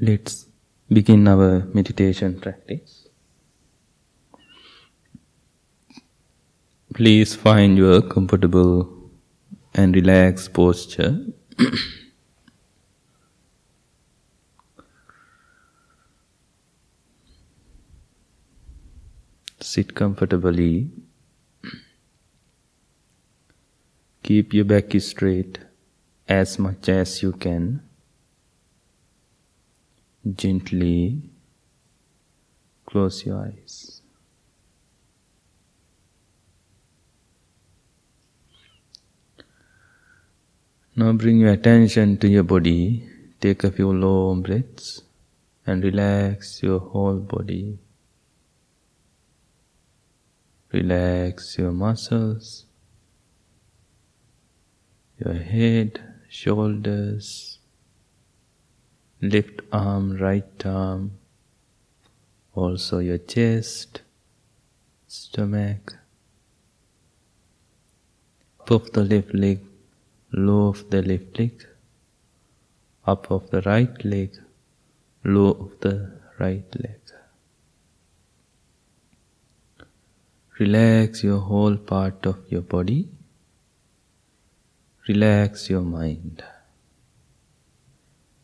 let's begin our meditation practice. Please find your comfortable and relaxed posture. Sit comfortably. Keep your back straight as much as you can. Gently close your eyes. Now bring your attention to your body. Take a few long breaths and relax your whole body. Relax your muscles, your head, shoulders, left arm, right arm, also your chest, stomach, up of the left leg, low of the left leg, up of the right leg, low of the right leg. Relax your whole part of your body. Relax your mind.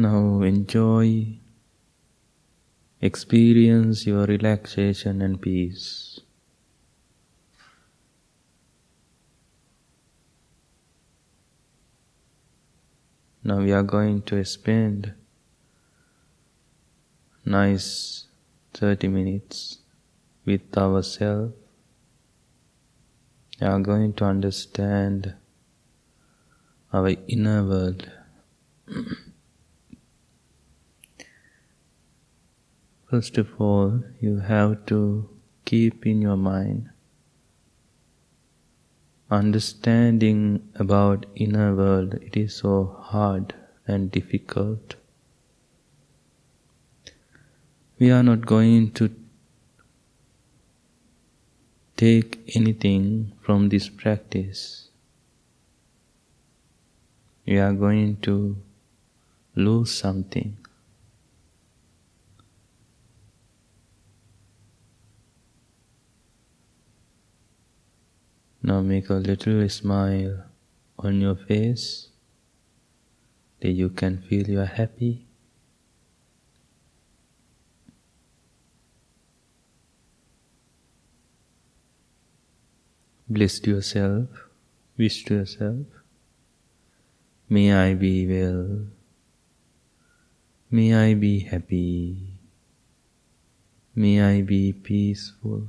Now enjoy, experience your relaxation and peace. Now we are going to spend nice 30 minutes with ourselves. We are going to understand our inner world. First of all, you have to keep in your mind understanding about inner world. It is so hard and difficult. We are not going to take anything from this practice. We are going to lose something Now make a little smile on your face that you can feel you are happy. Bless yourself, wish to yourself, may I be well, may I be happy, may I be peaceful.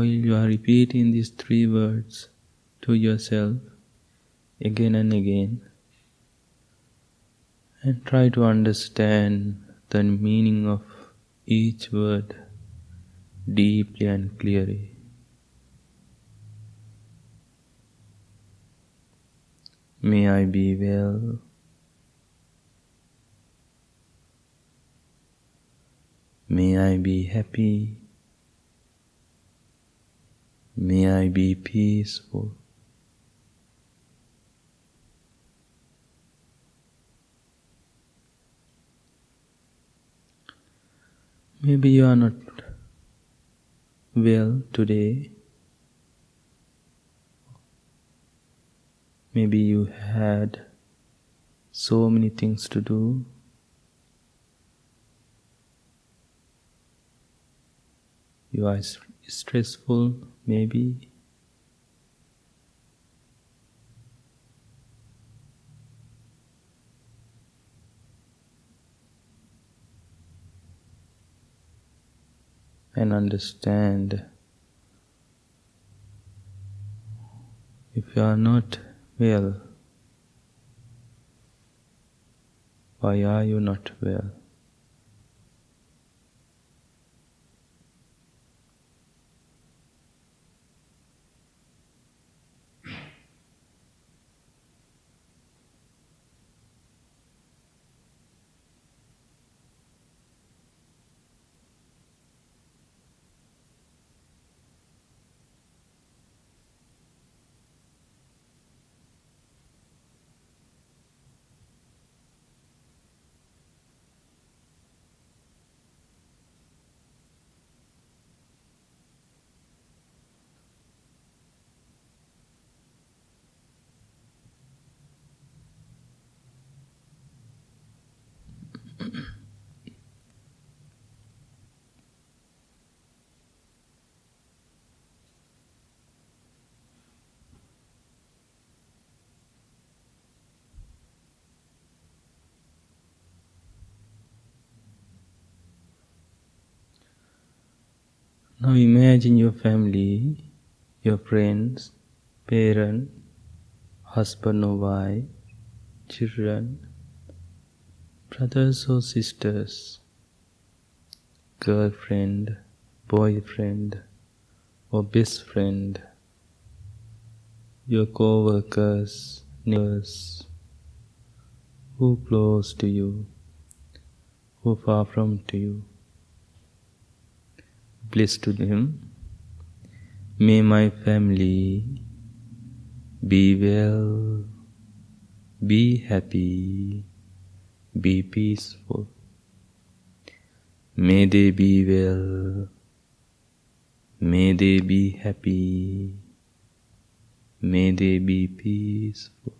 While you are repeating these three words to yourself again and again, and try to understand the meaning of each word deeply and clearly. May I be well. May I be happy. May I be peaceful. Maybe you are not well today. Maybe you had so many things to do. You are stressful, maybe. and understand if you are not well, why are you not well? Now imagine your family, your friends, parents, husband or wife, children, brothers or sisters, girlfriend, boyfriend, or best friend, your co workers, neighbors, who close to you, who far from to you bliss to them. May my family be well, be happy, be peaceful. May they be well, may they be happy, may they be peaceful.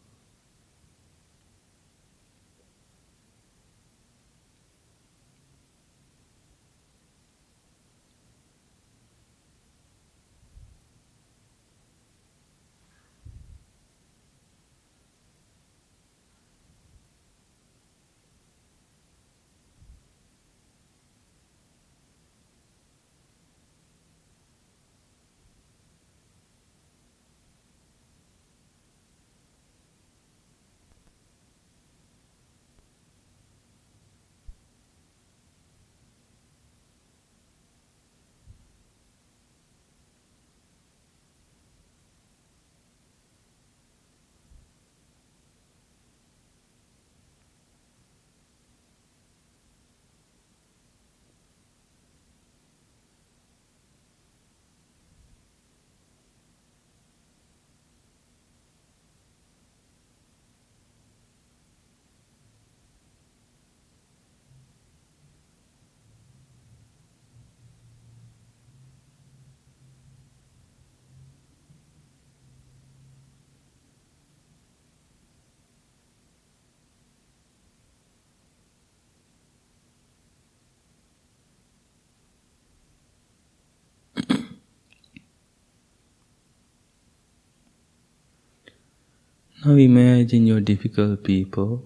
Now imagine your difficult people,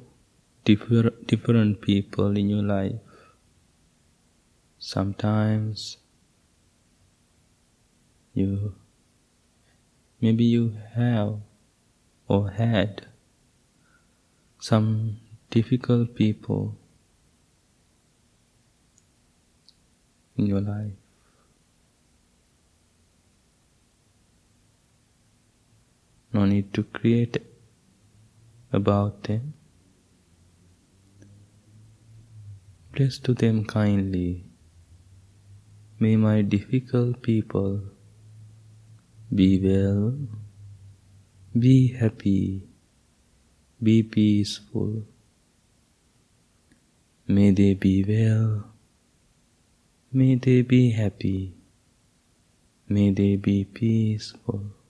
differ, different people in your life. Sometimes you maybe you have or had some difficult people in your life. No need to create about them. Bless to them kindly. May my difficult people be well, be happy, be peaceful. May they be well, may they be happy, may they be peaceful.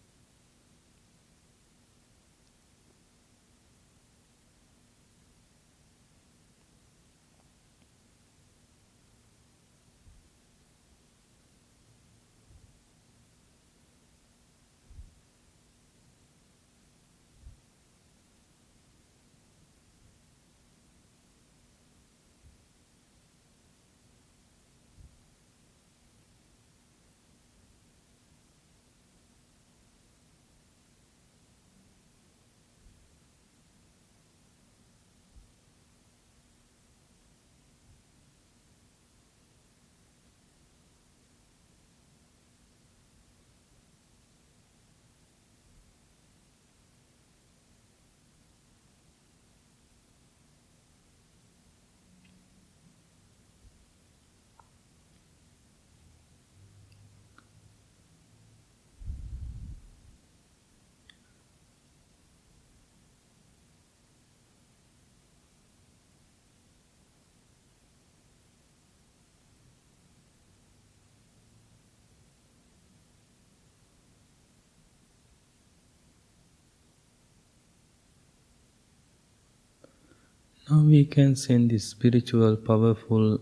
Now we can send this spiritual, powerful,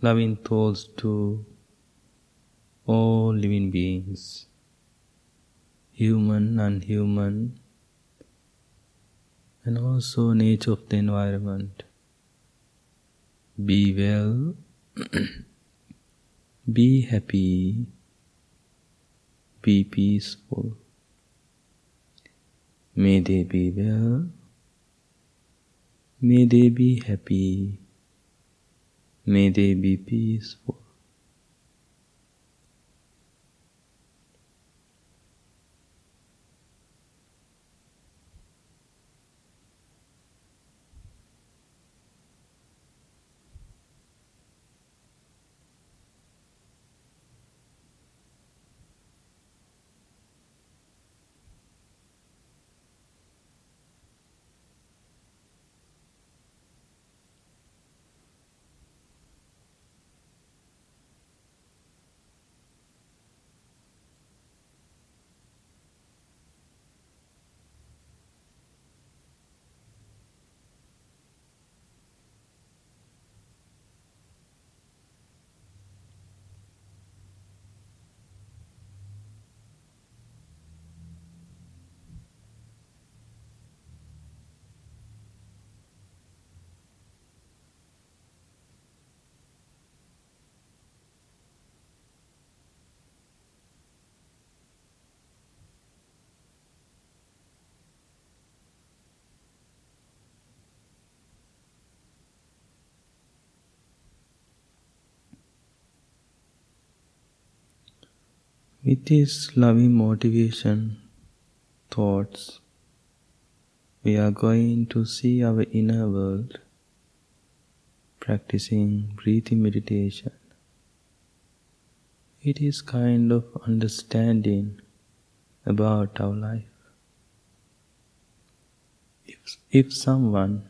loving thoughts to all living beings, human, non-human, and also nature of the environment. Be well, be happy, be peaceful. May they be well May they be happy. May they be peaceful. With these loving motivation thoughts, we are going to see our inner world practicing breathing meditation. It is kind of understanding about our life. If, if someone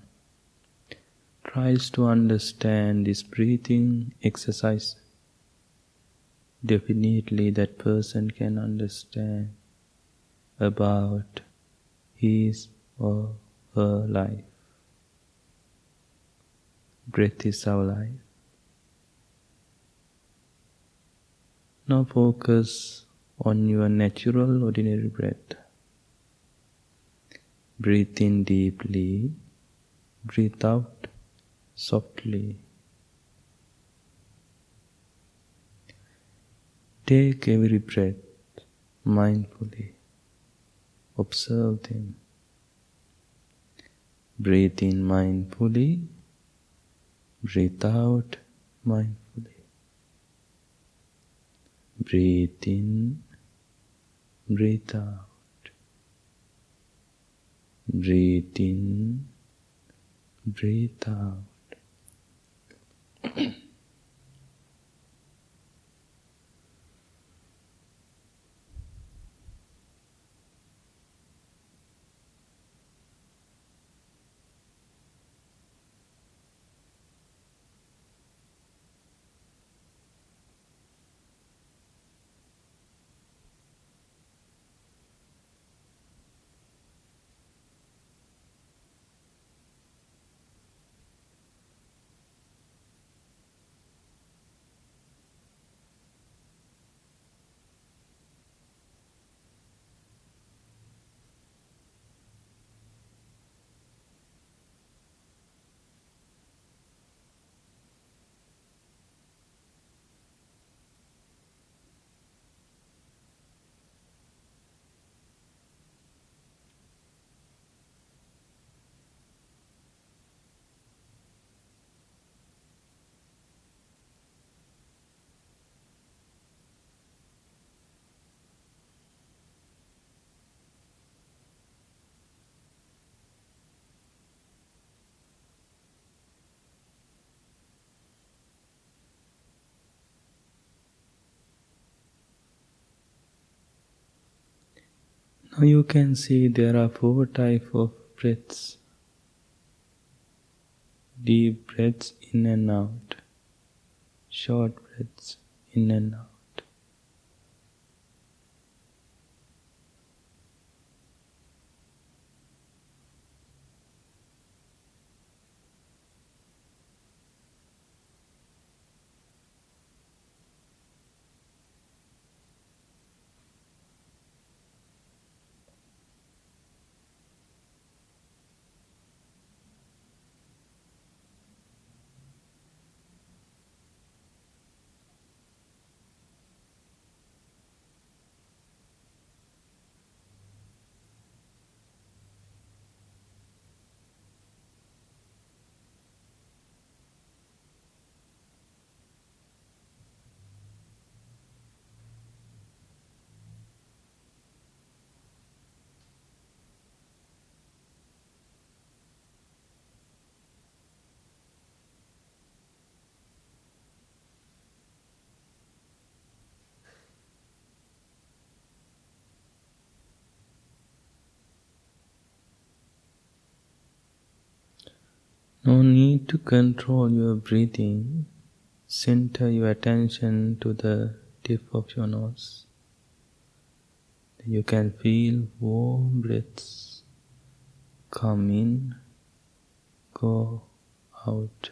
tries to understand this breathing exercise definitely that person can understand about his or her life. Breath is our life. Now focus on your natural ordinary breath. Breathe in deeply, breathe out softly. Take every breath mindfully. Observe them. Breathe in mindfully. Breathe out mindfully. Breathe in, breathe out. Breathe in, breathe out. Now you can see there are four types of breaths. Deep breaths in and out, short breaths in and out. No need to control your breathing. Center your attention to the tip of your nose. You can feel warm breaths come in, go out.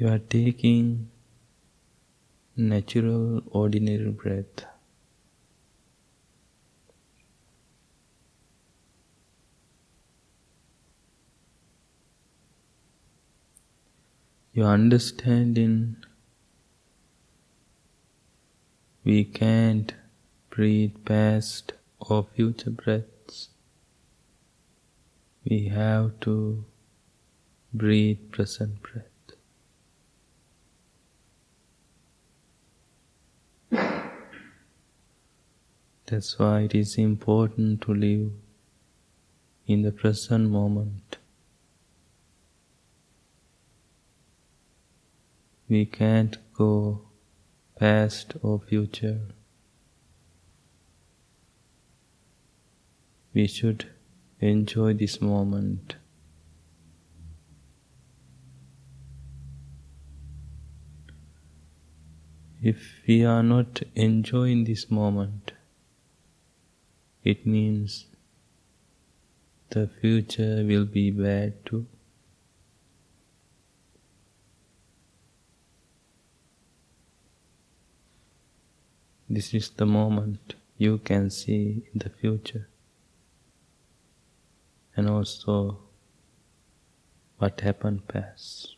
You are taking natural, ordinary breath. You are understanding we can't breathe past or future breaths. We have to breathe present breath. That's why it is important to live in the present moment. We can't go past or future. We should enjoy this moment. If we are not enjoying this moment, it means the future will be bad too. This is the moment you can see in the future and also what happened past.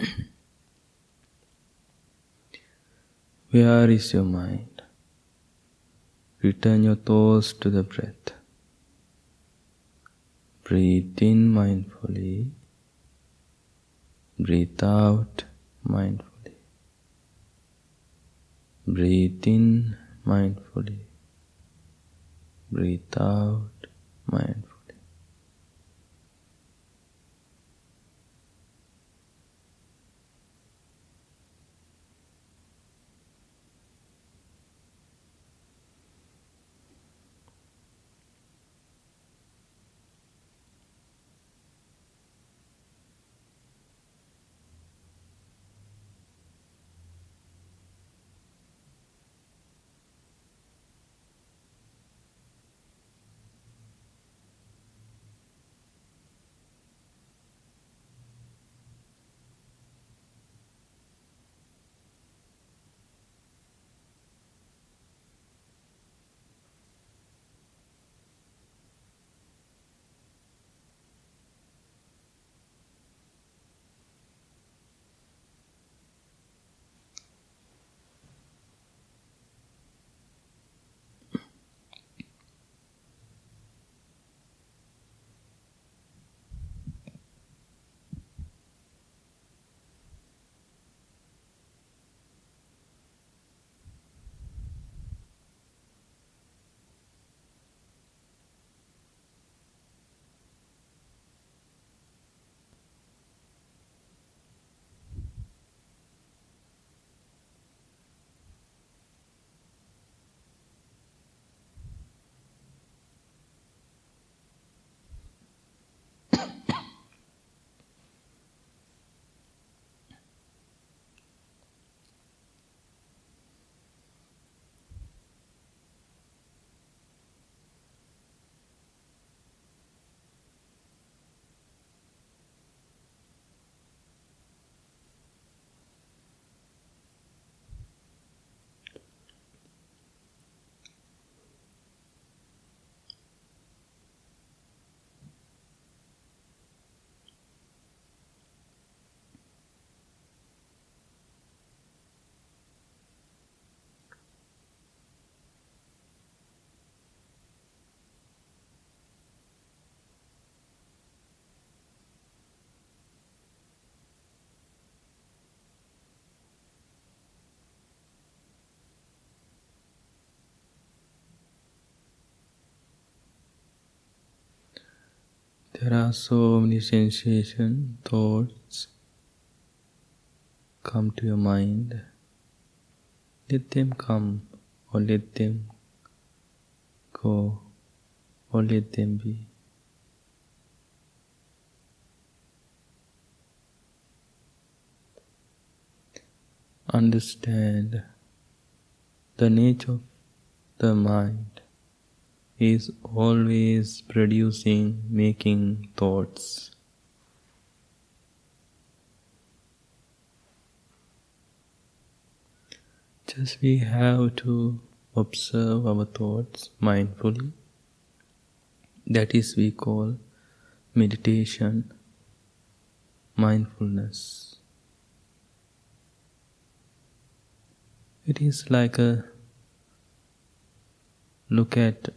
Where is your mind? Return your thoughts to the breath. Breathe in mindfully. Breathe out mindfully. Breathe in mindfully. Breathe out mindfully. There are so many sensations, thoughts come to your mind. Let them come or let them go or let them be. Understand the nature of the mind is always producing, making thoughts. Just we have to observe our thoughts mindfully. That is we call meditation, mindfulness. It is like a look at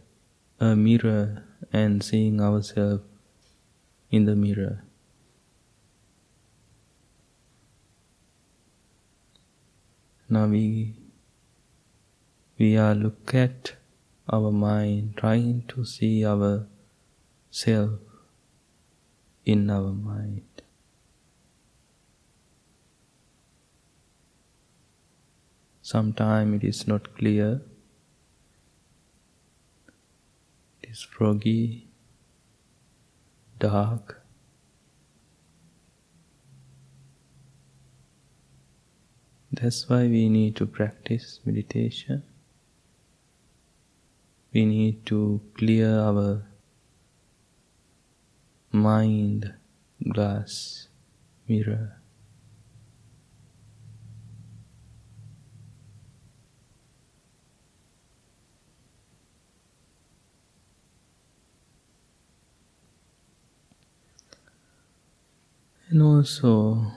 a mirror and seeing ourselves in the mirror. Now we we are look at our mind trying to see our self in our mind Sometimes it is not clear it is foggy dark that's why we need to practice meditation we need to clear our mind glass mirror. And also,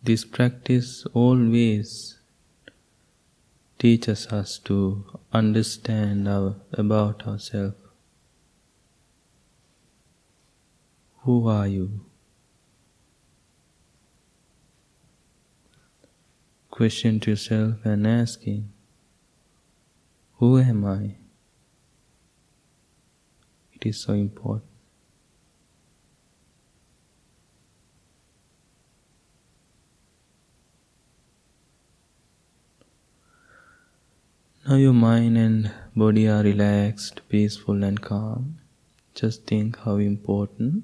this practice always teaches us to understand our, about ourselves. Who are you? Question to yourself and asking, Who am I? It is so important. Now your mind and body are relaxed, peaceful, and calm. Just think how important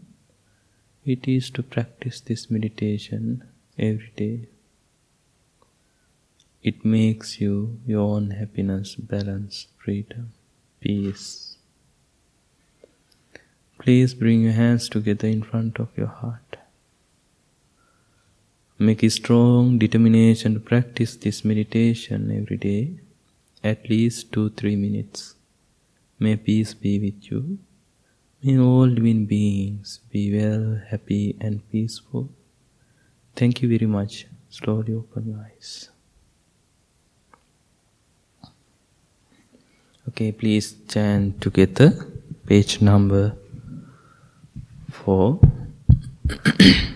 it is to practice this meditation every day. It makes you your own happiness, balance, freedom, peace. Please bring your hands together in front of your heart. Make a strong determination to practice this meditation every day at least two, three minutes. May peace be with you. May all living beings be well, happy, and peaceful. Thank you very much. Slowly open your eyes. Okay, please chant together. Page number four.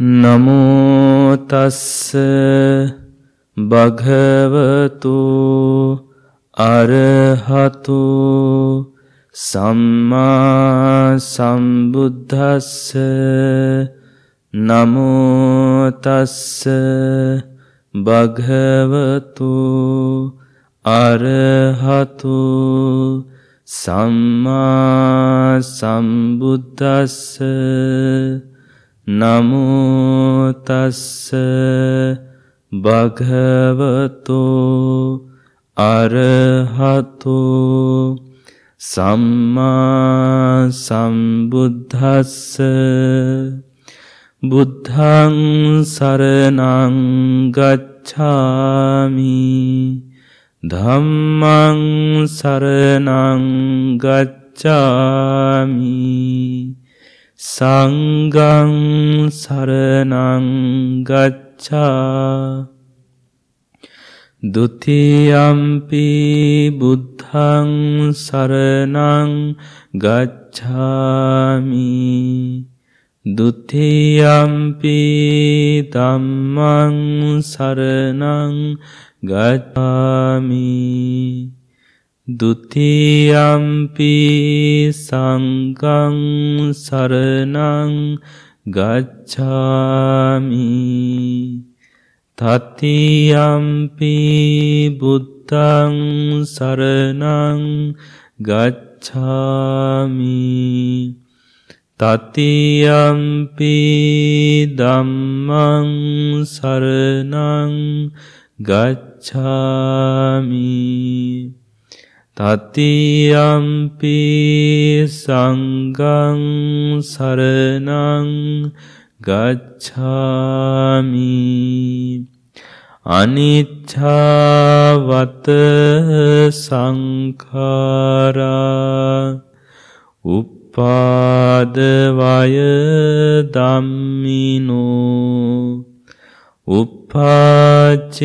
නමෝ තස්ස භගවතු අරහතු සම්මා සම්බුද්ධස්ස නමෝතස්ස භගවතු අරහතු සම්මා සම්බුද්ධස්ස නමෝතස්ස භගවතෝ අරහතෝ සම්මා සම්බුද්ධස්ස බුද්ධං සරණං ගච්ඡාමි ධම්මං සරණං ගච්ඡාමි සංඝං සරණං ගච්ඡාමි ගච්ඡා ဒ ුතියම්පි බුද්ධං සරණං ගච්ඡාමි ဒ ුතියම්පි ධම්මං සරණං ගච්ඡාමි දුතියම්පි සංගං සරණං ගච්ඡාමි. තතියම්පි බුද්ධං සරණං ගච්ඡාමි. තතියම්පි ධම්මං සරණං ගච්ඡාමි. තතියම්පි සංගං සරණං ගච්ඡාමි අනිච්ඡාවත සංඛාරා උපාදවය ධම්මිනෝ උපාචිත්වා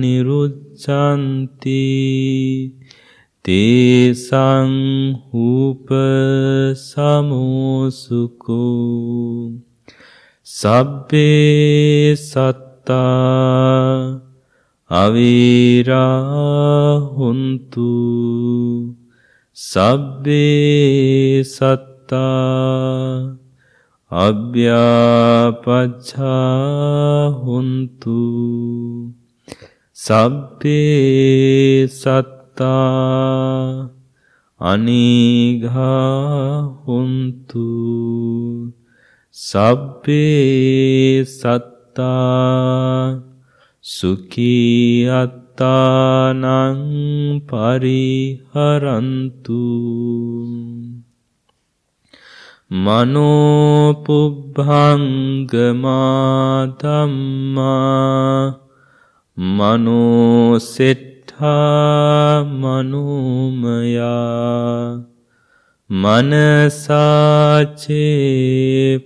නිරුද්ධ ගච්ඡanti තේසං හූප සමෝසුකෝ සබ්බේ සත්තා අවීරා හුන්තු සබ්බේ සත්තා අභ්‍යාපච්ඡා හුන්තු සබ්බේ සත්තා අනීඝා හුන්තු සබ්බේ සත්තා සුඛී අත්තානං පරිහරන්තු මනෝ පුබ්බංගමා ධම්මා මනෝසෙට්ඨා මනුමයා මනසාචේ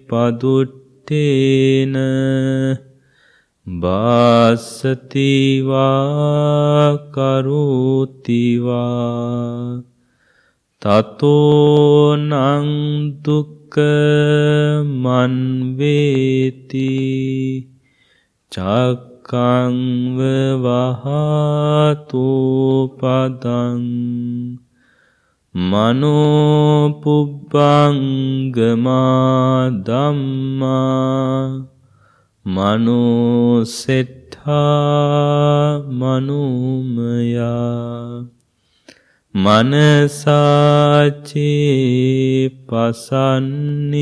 පදුට්ටේන බාසතිවා කරුතිවා තතෝනං දුක්ක මන්වේති චක් කංව වහතු පදං මනෝපුබ්බංගමා ධම්මා මනුසෙට්ඨා මනුමයා මනසාචේ පසන්නේන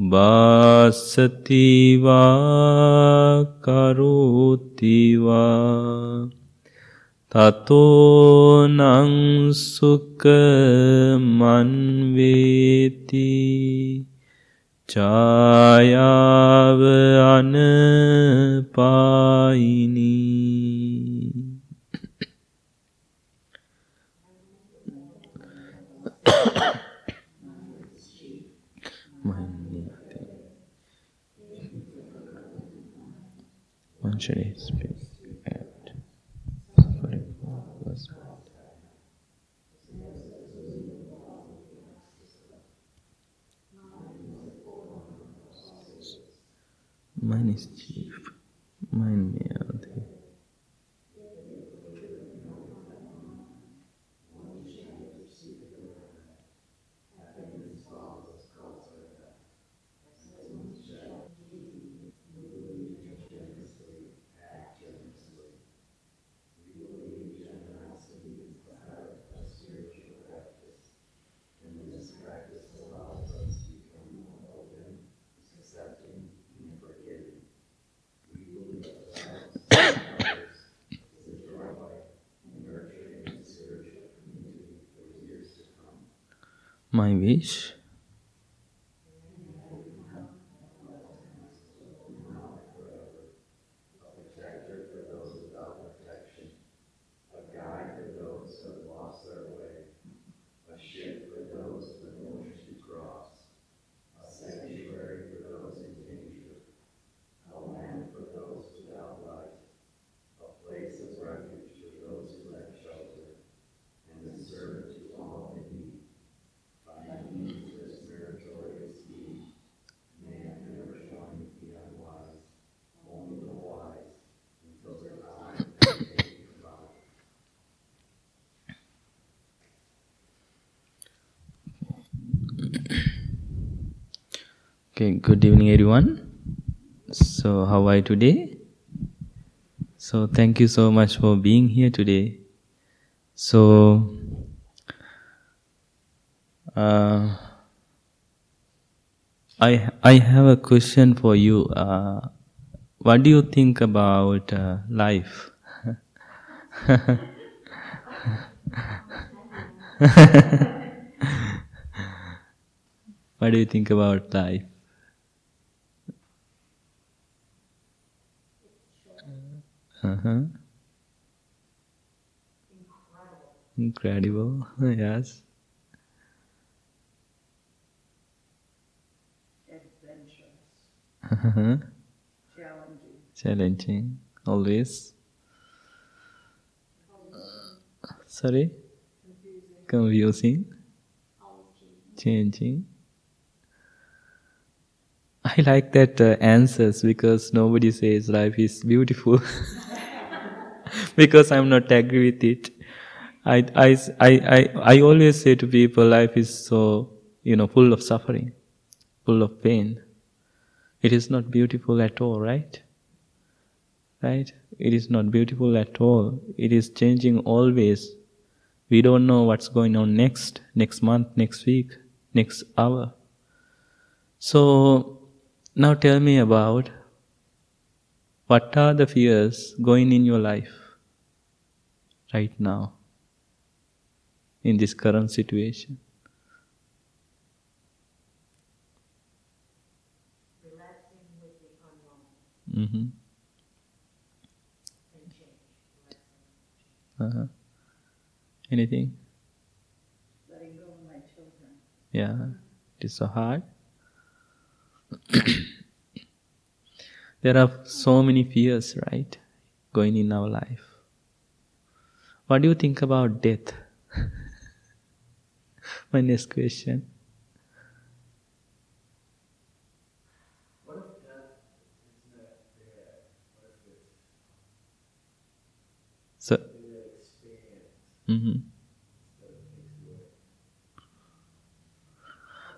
බාස්සතිවා කරුතිවා තතෝනංසුක මන්වේති ඡායාව අනපායිනි Thank you. Manjari speak at suffering. Mine is chief. Mine my wish Okay, good evening, everyone. So, how are you today? So, thank you so much for being here today. So, uh, I I have a question for you. Uh, what do you think about uh, life? what do you think about life? Uh-huh. Incredible. yes. Uh-huh. challenging. Challenging. Always. Sorry? Confusing. Changing. I like that uh, answers because nobody says life is beautiful. because I'm not agree with it. I, I, I, I, I always say to people life is so, you know, full of suffering, full of pain. It is not beautiful at all, right? Right? It is not beautiful at all. It is changing always. We don't know what's going on next, next month, next week, next hour. So, now tell me about what are the fears going in your life right now in this current situation? Relaxing with the unknown Mm-hmm. and change. Relaxing. Uh-huh. Anything? Letting go of my children. Yeah, it is so hard. there are so many fears, right, going in our life. What do you think about death? My next question. So, mm-hmm.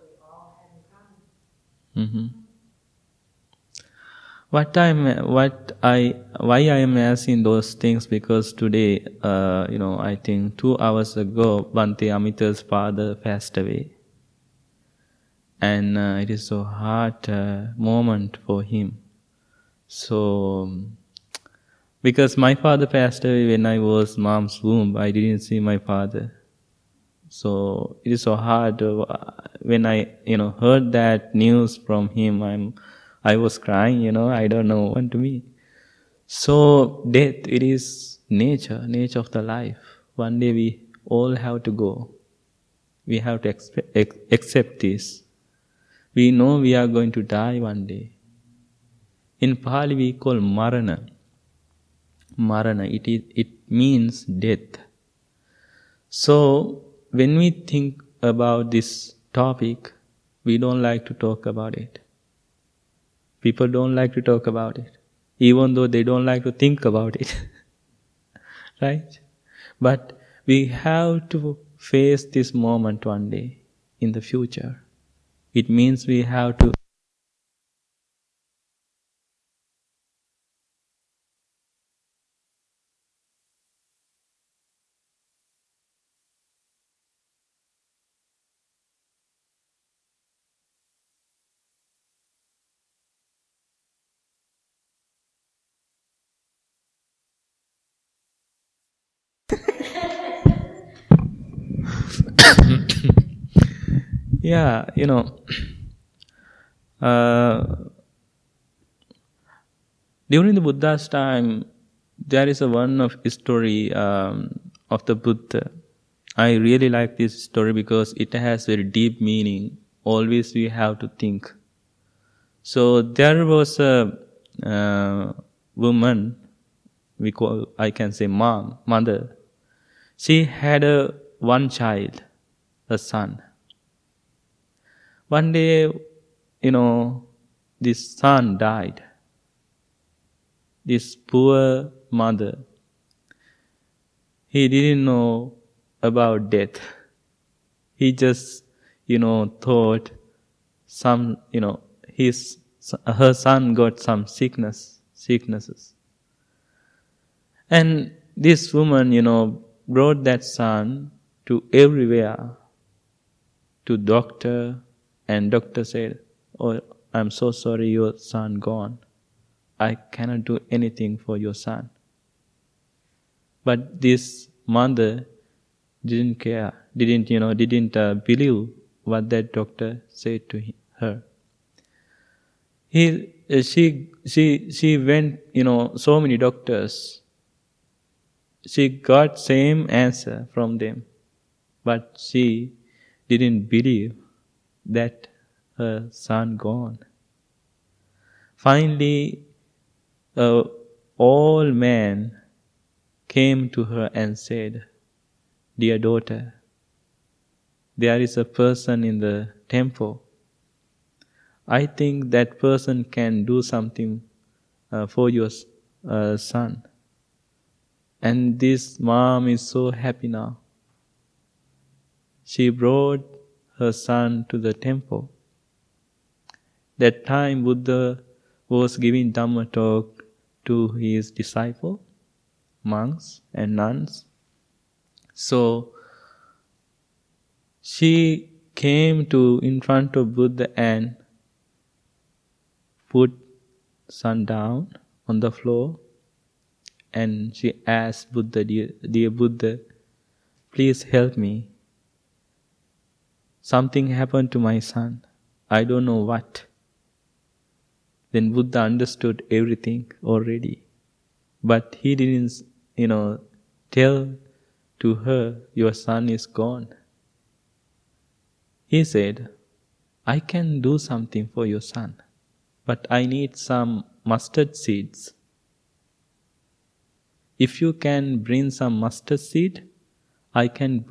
We all have in common. Mm-hmm. What I'm, what I, why I am asking those things because today, uh, you know, I think two hours ago, Bante Amita's father passed away, and uh, it is so hard uh, moment for him. So, because my father passed away when I was mom's womb, I didn't see my father. So it is so hard uh, when I, you know, heard that news from him. I'm, I was crying. You know, I don't know what to me. So death, it is nature, nature of the life. One day we all have to go. We have to expe- ex- accept this. We know we are going to die one day. In Pali we call marana. Marana, it is, it means death. So when we think about this topic, we don't like to talk about it. People don't like to talk about it, even though they don't like to think about it. right? But we have to face this moment one day in the future. It means we have to yeah, you know, uh, during the Buddha's time, there is a one of story um, of the Buddha. I really like this story because it has very deep meaning. Always we have to think. So there was a uh, woman, we call I can say mom, mother. She had a one child, a son. One day, you know, this son died. This poor mother, he didn't know about death. He just, you know, thought some, you know, his her son got some sickness sicknesses. And this woman, you know, brought that son to everywhere, to doctor, and doctor said, "Oh, I'm so sorry, your son gone. I cannot do anything for your son." But this mother didn't care, didn't you know, didn't uh, believe what that doctor said to her. He, uh, she, she, she went, you know, so many doctors. She got same answer from them, but she didn't believe that her son gone. Finally, a old man came to her and said, Dear daughter, there is a person in the temple. I think that person can do something uh, for your uh, son. And this mom is so happy now. She brought her son to the temple. That time Buddha was giving Dhamma talk to his disciple, monks and nuns. So she came to in front of Buddha and put son down on the floor and she asked Buddha, dear, dear Buddha, please help me. Something happened to my son. I don't know what. Then Buddha understood everything already. But he didn't, you know, tell to her, Your son is gone. He said, I can do something for your son, but I need some mustard seeds. If you can bring some mustard seed, I can,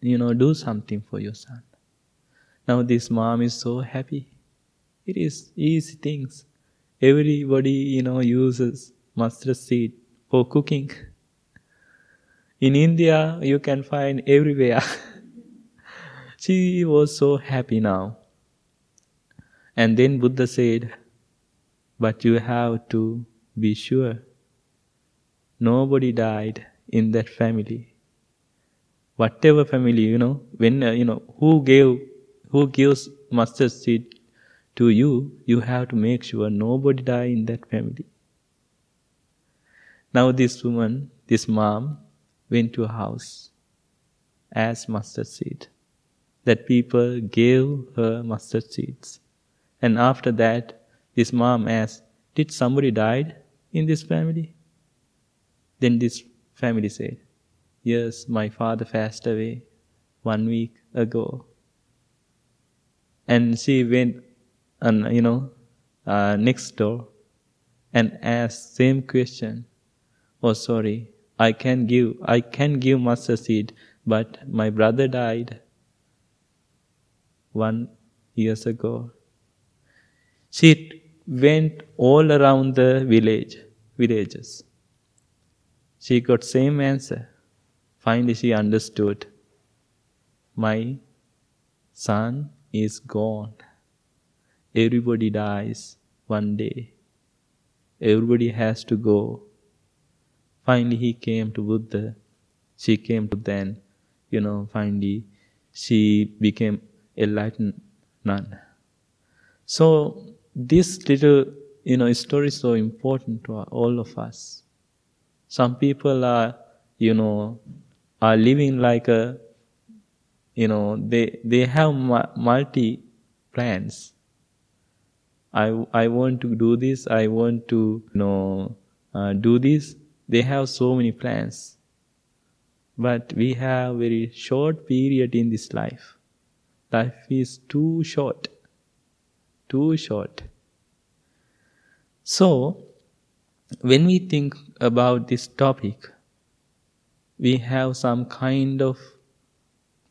you know, do something for your son. Now this mom is so happy. It is easy things. Everybody, you know, uses mustard seed for cooking. In India, you can find everywhere. she was so happy now. And then Buddha said, But you have to be sure. Nobody died in that family. Whatever family, you know, when, uh, you know, who gave, who gives mustard seed to you, you have to make sure nobody die in that family. Now this woman, this mom, went to a house as mustard seed. That people gave her mustard seeds. And after that, this mom asked, Did somebody died in this family? Then this family said, Yes, my father passed away one week ago. And she went, and you know, uh, next door and asked same question. Oh, sorry, I can give, I can give mustard seed, but my brother died one years ago. She went all around the village, villages. She got same answer. Finally, she understood. My son is gone. Everybody dies one day. Everybody has to go. Finally, he came to Buddha. She came to then, you know, finally, she became enlightened nun. So, this little, you know, story is so important to all of us. Some people are, you know, are living like a, you know, they, they have multi plans. I, I want to do this, I want to, you know, uh, do this, they have so many plans. But we have very short period in this life. Life is too short. Too short. So, when we think about this topic, we have some kind of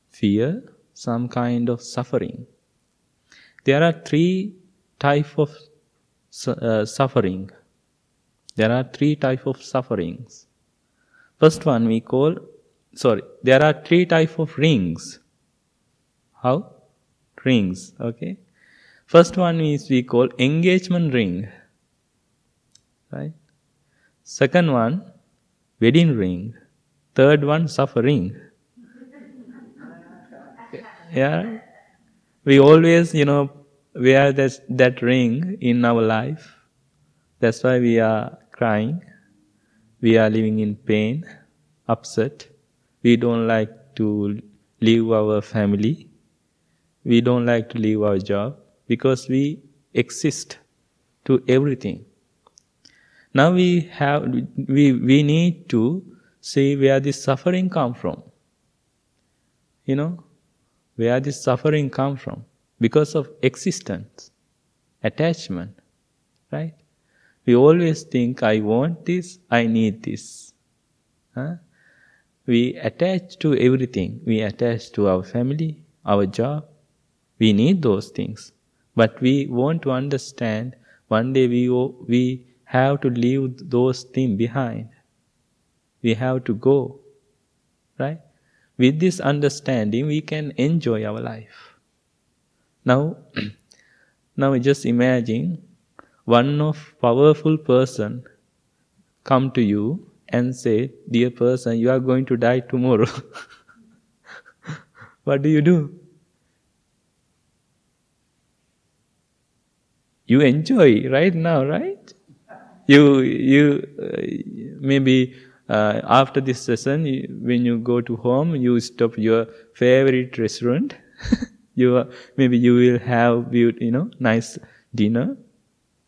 fear, some kind of suffering. There are three type of uh, suffering there are three type of sufferings. First one we call, sorry, there are three type of rings. How? Rings, okay. First one is we call engagement ring. Right? Second one, wedding ring. Third one, suffering. yeah. We always, you know, wear that, that ring in our life. That's why we are crying. We are living in pain, upset. We don't like to leave our family. We don't like to leave our job because we exist to everything. Now we have we, we need to see where this suffering come from. You know, where this suffering come from because of existence, attachment, right? We always think, I want this, I need this. Huh? We attach to everything. We attach to our family, our job. We need those things. But we want to understand one day we, we have to leave those things behind. We have to go. Right? With this understanding, we can enjoy our life. Now, now just imagine one of powerful person come to you and say, dear person, you are going to die tomorrow. what do you do? You enjoy right now, right? You, you, uh, maybe uh, after this session, you, when you go to home, you stop your favorite restaurant. you maybe you will have you know nice dinner,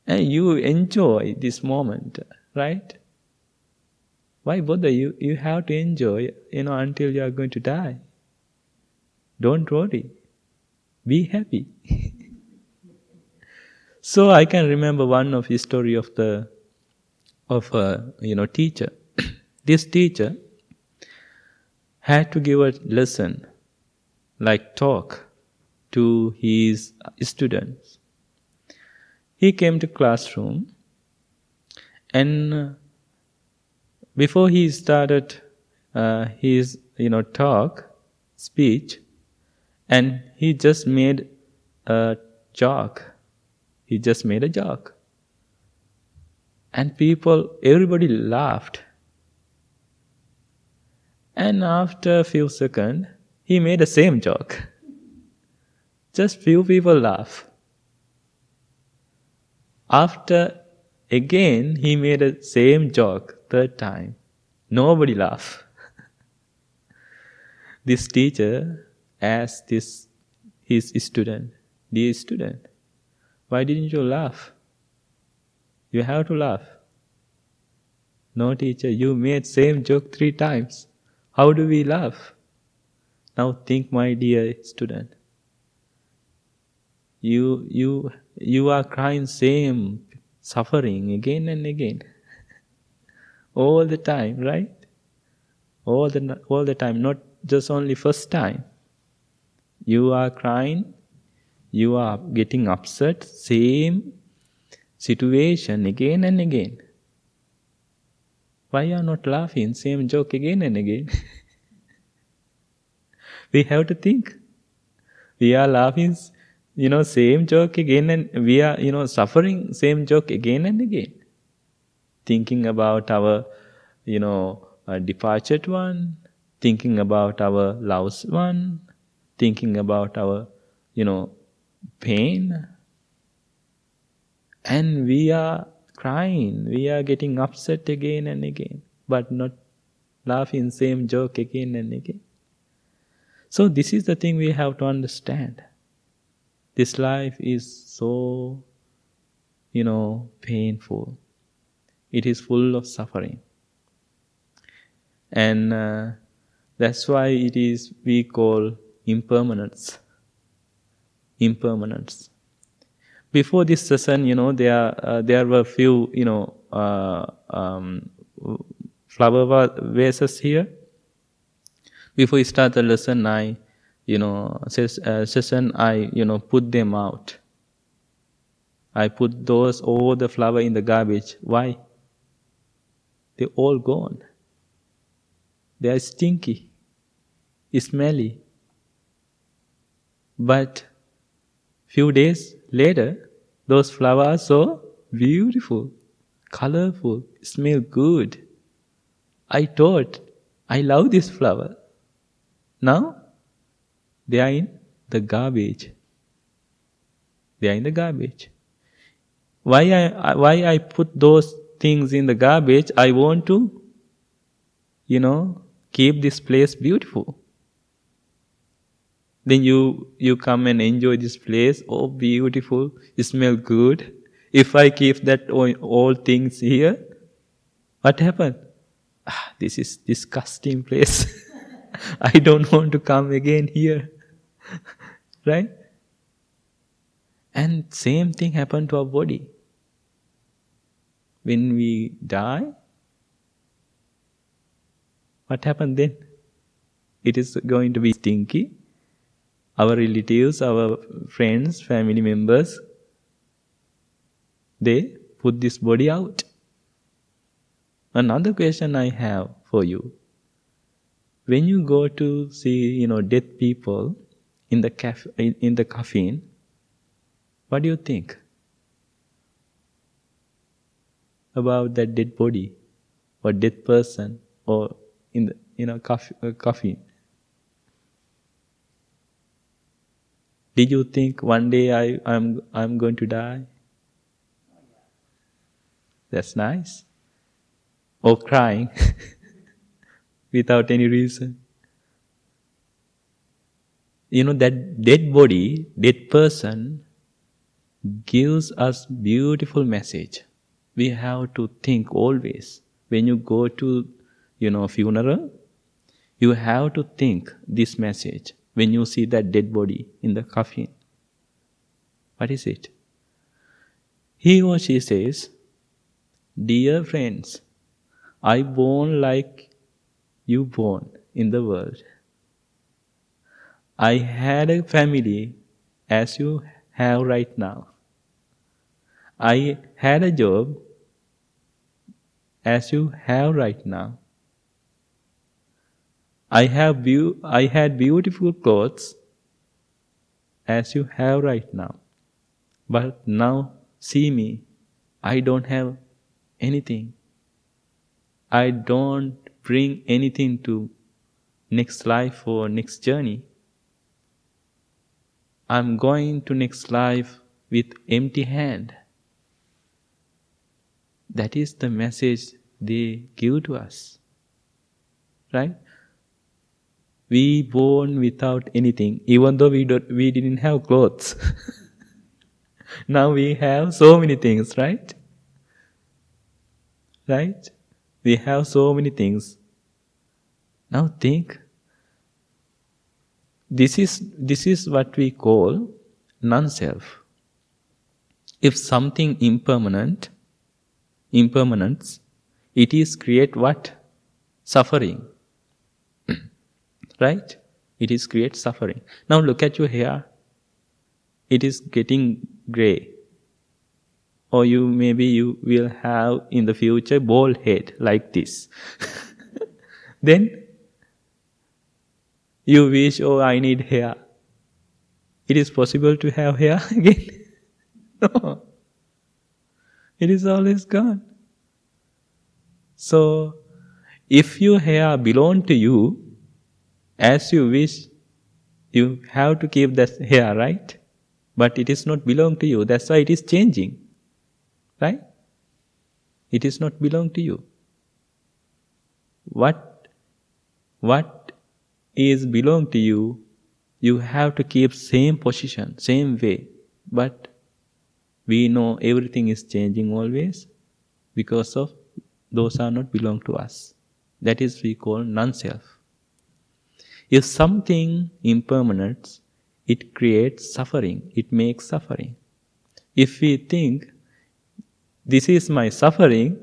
and you enjoy this moment, right? Why bother you? You have to enjoy, you know, until you are going to die. Don't worry. Be happy. so I can remember one of the story of the of a you know teacher. This teacher had to give a lesson, like talk, to his students. He came to classroom and before he started uh, his you know talk speech and he just made a joke. He just made a joke. And people everybody laughed and after a few seconds he made the same joke just few people laugh after again he made the same joke third time. Nobody laughed. this teacher asked this his student, Dear student, why didn't you laugh? You have to laugh. No teacher, you made same joke three times. How do we laugh? Now think, my dear student. You you you are crying same suffering again and again all the time, right? All the, all the time, not just only first time. You are crying, you are getting upset, same situation again and again. Why are not laughing, same joke again and again? we have to think. We are laughing, you know, same joke again and we are, you know, suffering same joke again and again thinking about our, you know, uh, departed one, thinking about our lost one, thinking about our, you know, pain. And we are crying, we are getting upset again and again, but not laughing same joke again and again. So this is the thing we have to understand. This life is so, you know, painful it is full of suffering. And uh, that's why it is we call impermanence. Impermanence. Before this session, you know, there uh, there were few, you know, uh, um, flower vases here. Before we start the lesson, I, you know, uh, session, I, you know, put them out. I put those all the flower in the garbage. Why? They're all gone. They are stinky, smelly. But few days later, those flowers are so beautiful, colorful, smell good. I thought, I love this flower. Now, they are in the garbage. They are in the garbage. Why I, why I put those things in the garbage? I want to, you know, keep this place beautiful. Then you, you come and enjoy this place. Oh, beautiful. It smell good. If I keep that all, all things here, what happened? Ah, this is disgusting place. I don't want to come again here. right? And same thing happened to our body. When we die, what happened then? It is going to be stinky. Our relatives, our friends, family members, they put this body out. Another question I have for you. When you go to see, you know, dead people in the caf- in the coffin, what do you think about that dead body or dead person or in the you know coffin? Did you think one day I, I'm I'm going to die? That's nice. Or crying without any reason. You know that dead body, dead person gives us beautiful message. We have to think always. When you go to, you know, funeral, you have to think this message when you see that dead body in the coffin. What is it? He or she says, Dear friends, I born like you born in the world. I had a family as you have right now. I had a job as you have right now. I have beau- I had beautiful clothes as you have right now. But now see me. I don't have anything. I don't bring anything to next life or next journey. I'm going to next life with empty hand. That is the message they give to us. Right? We born without anything, even though we don't, we didn't have clothes. now we have so many things, right? Right? We have so many things. Now think. This is this is what we call non-self. If something impermanent, impermanence, it is create what? Suffering. Right? It is create suffering. Now look at your hair. It is getting gray. Or you maybe you will have in the future bald head like this. then you wish, oh, I need hair. It is possible to have hair again? no. It is always gone. So, if your hair belong to you, as you wish, you have to keep that hair, right? But it is not belong to you. That's why it is changing. Right? It is not belong to you. What, what is belong to you, you have to keep same position, same way. But we know everything is changing always because of those are not belong to us. That is we call non-self. If something impermanent, it creates suffering, it makes suffering. If we think this is my suffering,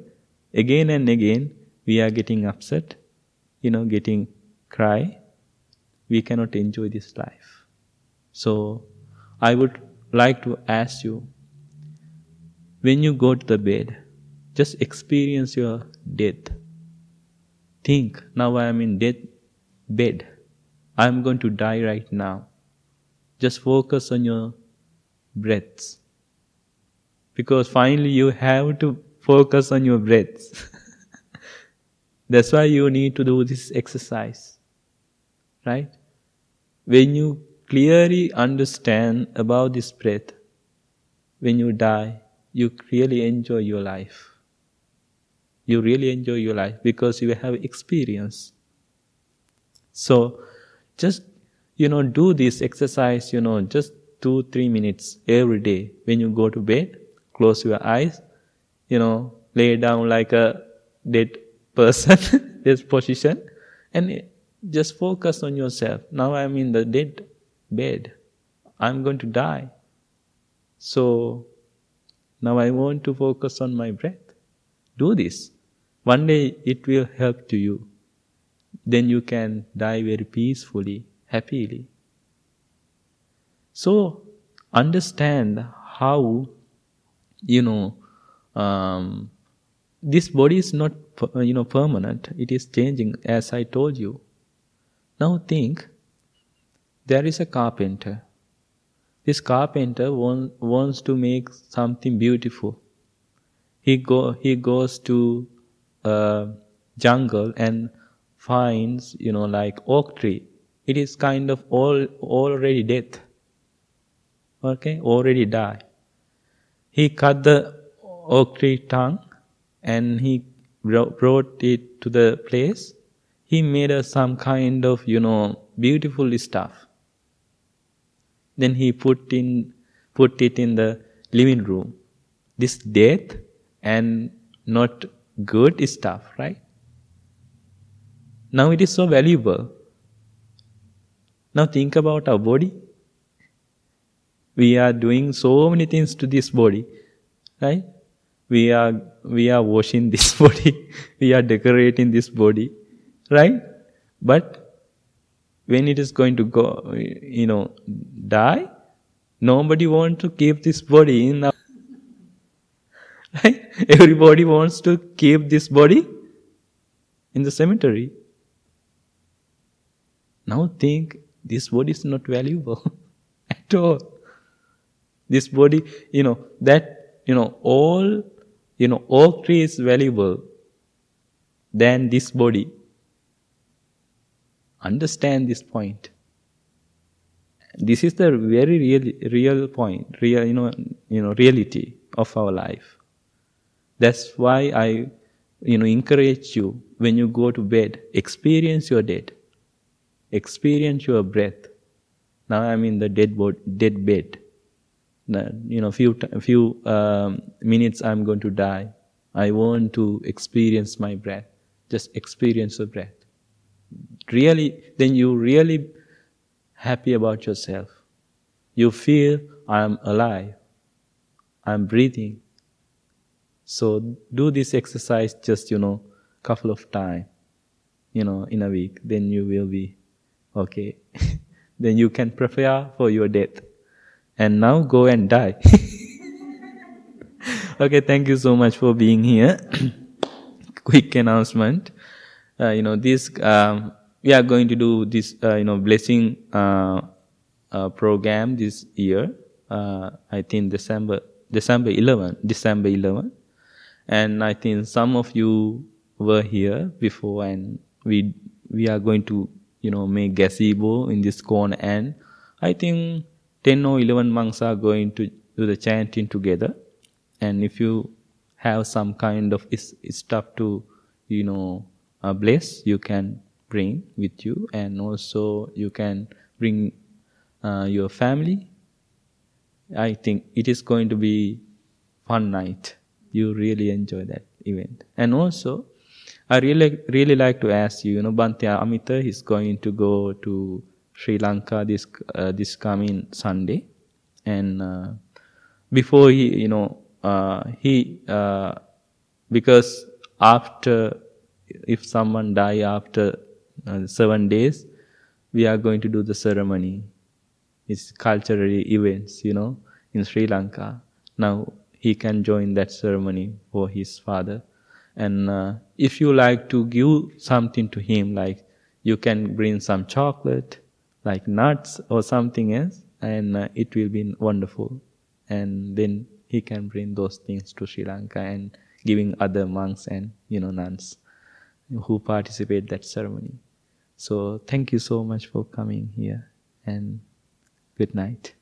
again and again we are getting upset, you know, getting cry, we cannot enjoy this life. So I would like to ask you when you go to the bed, just experience your death. Think, now I am in death bed. I am going to die right now. Just focus on your breaths. Because finally you have to focus on your breaths. That's why you need to do this exercise. Right? When you clearly understand about this breath, when you die, you really enjoy your life. You really enjoy your life because you have experience. So just you know do this exercise, you know, just two, three minutes every day. When you go to bed, close your eyes, you know, lay down like a dead person, this position, and just focus on yourself. Now I'm in the dead bed. I'm going to die. So now I want to focus on my breath. Do this. One day it will help to you. Then you can die very peacefully, happily. So understand how, you know, um, this body is not, you know, permanent. It is changing, as I told you. Now think, there is a carpenter. This carpenter want, wants to make something beautiful. He go he goes to a jungle and finds you know like oak tree. It is kind of all already dead. Okay, already die. He cut the oak tree tongue and he brought it to the place. He made a, some kind of you know beautiful stuff then he put in put it in the living room. This death and not good stuff, right? Now it is so valuable. Now think about our body. We are doing so many things to this body, right? We are we are washing this body, we are decorating this body, right? But when it is going to go, you know, die, nobody wants to keep this body in. right? Everybody wants to keep this body in the cemetery. Now think this body is not valuable at all. This body, you know, that, you know, all, you know, all three is valuable than this body. Understand this point. This is the very real, real point, real, you know, you know, reality of our life. That's why I, you know, encourage you when you go to bed, experience your death, experience your breath. Now I'm in the dead, bod- dead bed. You know, few few um, minutes I'm going to die. I want to experience my breath. Just experience the breath really, then you really happy about yourself. You feel I'm alive. I'm breathing. So do this exercise just, you know, couple of times, you know, in a week. Then you will be okay. then you can prepare for your death. And now go and die. okay, thank you so much for being here. Quick announcement. Uh, you know, this um, we are going to do this, uh, you know, blessing uh, uh, program this year. Uh, I think December December 11, December 11, and I think some of you were here before, and we we are going to you know make gazebo in this corner, and I think 10 or 11 monks are going to do the chanting together, and if you have some kind of stuff to you know uh, bless, you can bring with you. And also you can bring uh, your family. I think it is going to be fun night. You really enjoy that event. And also i really really like to ask you you know Bhante amita is going to go to sri lanka this uh, this coming sunday and uh, before he you know uh, he uh, because after if someone die after uh, seven days, we are going to do the ceremony. It's cultural events, you know, in Sri Lanka. Now he can join that ceremony for his father. And uh, if you like to give something to him, like you can bring some chocolate, like nuts or something else, and uh, it will be wonderful. and then he can bring those things to Sri Lanka and giving other monks and you know nuns who participate that ceremony. So thank you so much for coming here and good night.